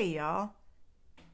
Hey, y'all.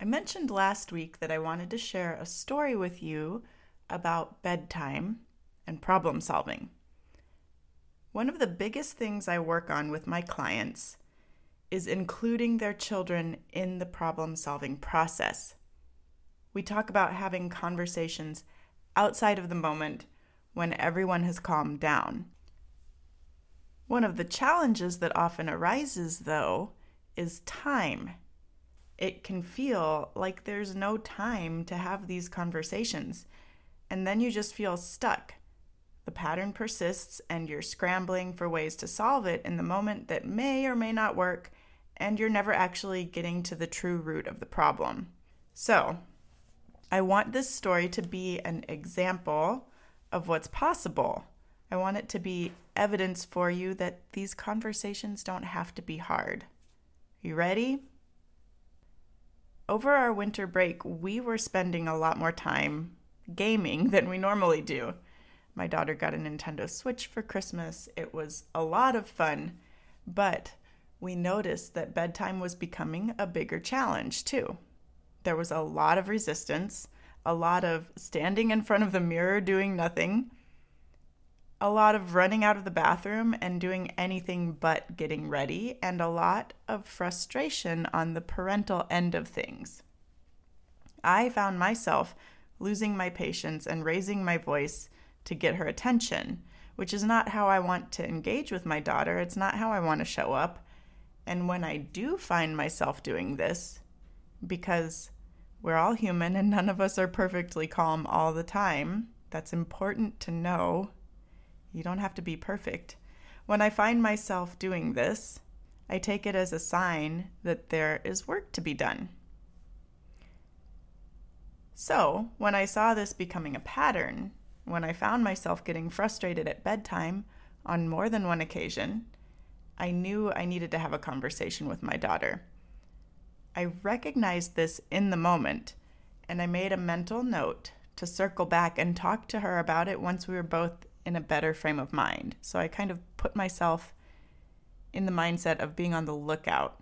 I mentioned last week that I wanted to share a story with you about bedtime and problem solving. One of the biggest things I work on with my clients is including their children in the problem solving process. We talk about having conversations outside of the moment when everyone has calmed down. One of the challenges that often arises, though, is time it can feel like there's no time to have these conversations. And then you just feel stuck. The pattern persists, and you're scrambling for ways to solve it in the moment that may or may not work, and you're never actually getting to the true root of the problem. So, I want this story to be an example of what's possible. I want it to be evidence for you that these conversations don't have to be hard. You ready? Over our winter break, we were spending a lot more time gaming than we normally do. My daughter got a Nintendo Switch for Christmas. It was a lot of fun, but we noticed that bedtime was becoming a bigger challenge too. There was a lot of resistance, a lot of standing in front of the mirror doing nothing, a lot of running out of the bathroom and doing anything but getting ready, and a lot of frustration on the parental end of things. I found myself losing my patience and raising my voice to get her attention, which is not how I want to engage with my daughter. It's not how I want to show up. And when I do find myself doing this, because we're all human and none of us are perfectly calm all the time, that's important to know you don't have to be perfect. When I find myself doing this, I take it as a sign that there is work to be done. So, when I saw this becoming a pattern, when I found myself getting frustrated at bedtime on more than one occasion, I knew I needed to have a conversation with my daughter. I recognized this in the moment, and I made a mental note to circle back and talk to her about it once we were both in a better frame of mind. So I kind of put myself in the mindset of being on the lookout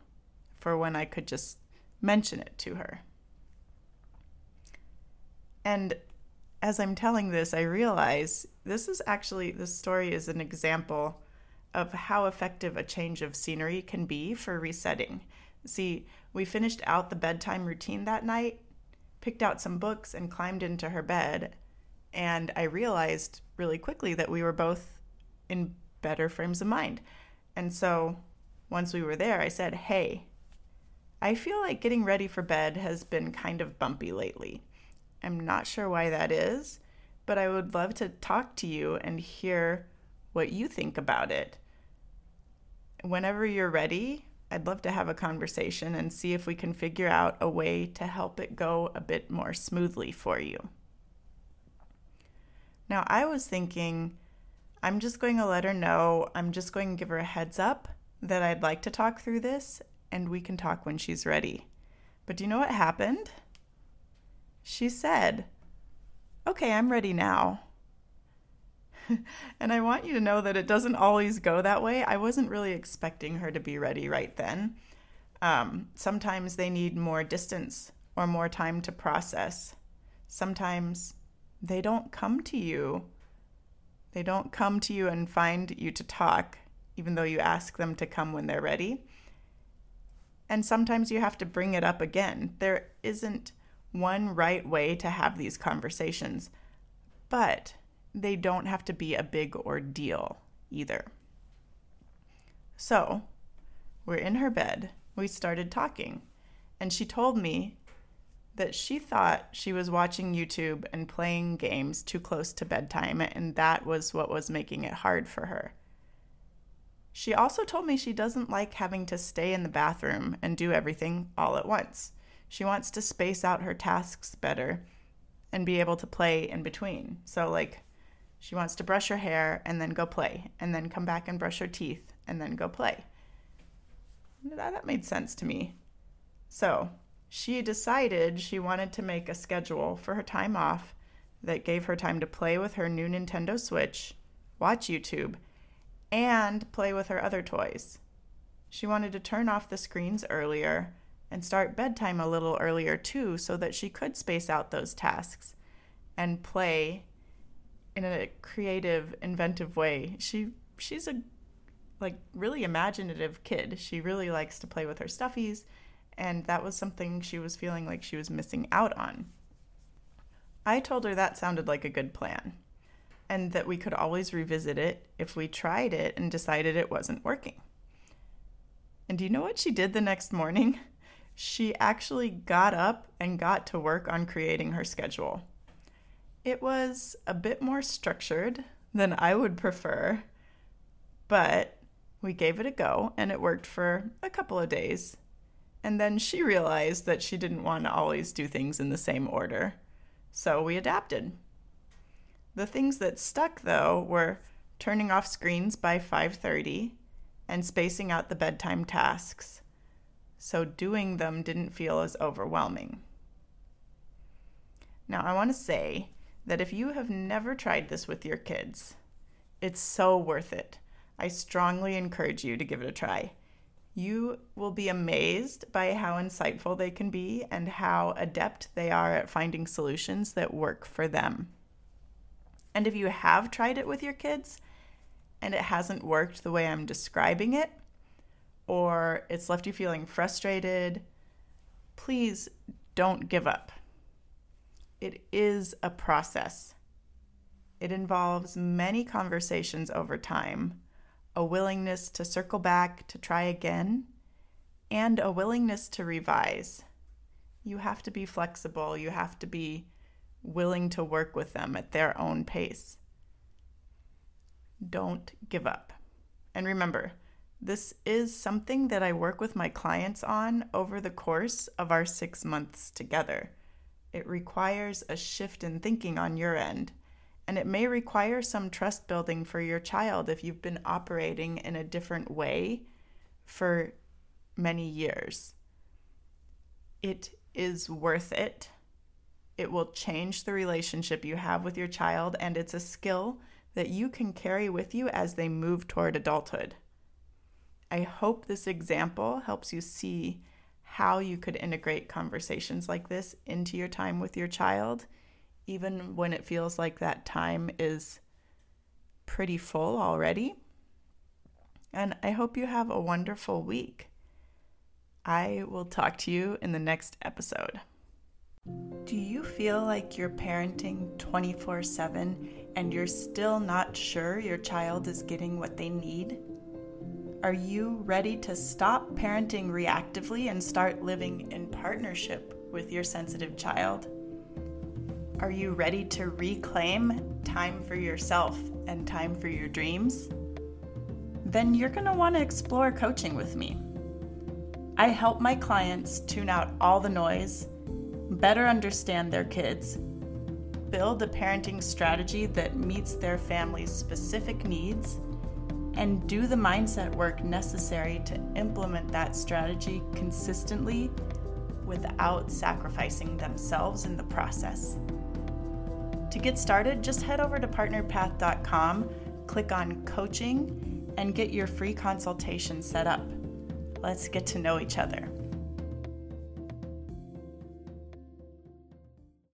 for when I could just mention it to her. And as I'm telling this, I realize this is actually, this story is an example of how effective a change of scenery can be for resetting. See, we finished out the bedtime routine that night, picked out some books, and climbed into her bed. And I realized really quickly that we were both in better frames of mind. And so once we were there, I said, Hey, I feel like getting ready for bed has been kind of bumpy lately. I'm not sure why that is, but I would love to talk to you and hear what you think about it. Whenever you're ready, I'd love to have a conversation and see if we can figure out a way to help it go a bit more smoothly for you. Now, I was thinking, I'm just going to let her know, I'm just going to give her a heads up that I'd like to talk through this, and we can talk when she's ready. But do you know what happened? She said, Okay, I'm ready now. and I want you to know that it doesn't always go that way. I wasn't really expecting her to be ready right then. Um, sometimes they need more distance or more time to process. Sometimes they don't come to you. They don't come to you and find you to talk, even though you ask them to come when they're ready. And sometimes you have to bring it up again. There isn't one right way to have these conversations, but they don't have to be a big ordeal either. So, we're in her bed. We started talking, and she told me that she thought she was watching YouTube and playing games too close to bedtime, and that was what was making it hard for her. She also told me she doesn't like having to stay in the bathroom and do everything all at once. She wants to space out her tasks better and be able to play in between. So, like, she wants to brush her hair and then go play, and then come back and brush her teeth and then go play. That, that made sense to me. So, she decided she wanted to make a schedule for her time off that gave her time to play with her new Nintendo Switch, watch YouTube, and play with her other toys. She wanted to turn off the screens earlier and start bedtime a little earlier too so that she could space out those tasks and play in a creative, inventive way. She she's a like really imaginative kid. She really likes to play with her stuffies and that was something she was feeling like she was missing out on. I told her that sounded like a good plan and that we could always revisit it if we tried it and decided it wasn't working. And do you know what she did the next morning? She actually got up and got to work on creating her schedule. It was a bit more structured than I would prefer, but we gave it a go and it worked for a couple of days. And then she realized that she didn't want to always do things in the same order. So we adapted. The things that stuck though were turning off screens by 5:30 and spacing out the bedtime tasks. So doing them didn't feel as overwhelming. Now, I want to say that if you have never tried this with your kids, it's so worth it. I strongly encourage you to give it a try. You will be amazed by how insightful they can be and how adept they are at finding solutions that work for them. And if you have tried it with your kids and it hasn't worked the way I'm describing it, or it's left you feeling frustrated, please don't give up. It is a process. It involves many conversations over time a willingness to circle back to try again, and a willingness to revise. You have to be flexible, you have to be willing to work with them at their own pace. Don't give up. And remember, this is something that I work with my clients on over the course of our six months together. It requires a shift in thinking on your end and it may require some trust building for your child if you've been operating in a different way for many years. It is worth it. It will change the relationship you have with your child, and it's a skill that you can carry with you as they move toward adulthood. I hope this example helps you see how you could integrate conversations like this into your time with your child even when it feels like that time is pretty full already. And I hope you have a wonderful week. I will talk to you in the next episode. Do you feel like you're parenting 24 7 and you're still not sure your child is getting what they need? Are you ready to stop parenting reactively and start living in partnership with your sensitive child? Are you ready to reclaim time for yourself and time for your dreams? Then you're going to want to explore coaching with me. I help my clients tune out all the noise, better understand their kids, build a parenting strategy that meets their family's specific needs, and do the mindset work necessary to implement that strategy consistently without sacrificing themselves in the process. To get started, just head over to partnerpath.com, click on coaching, and get your free consultation set up. Let's get to know each other.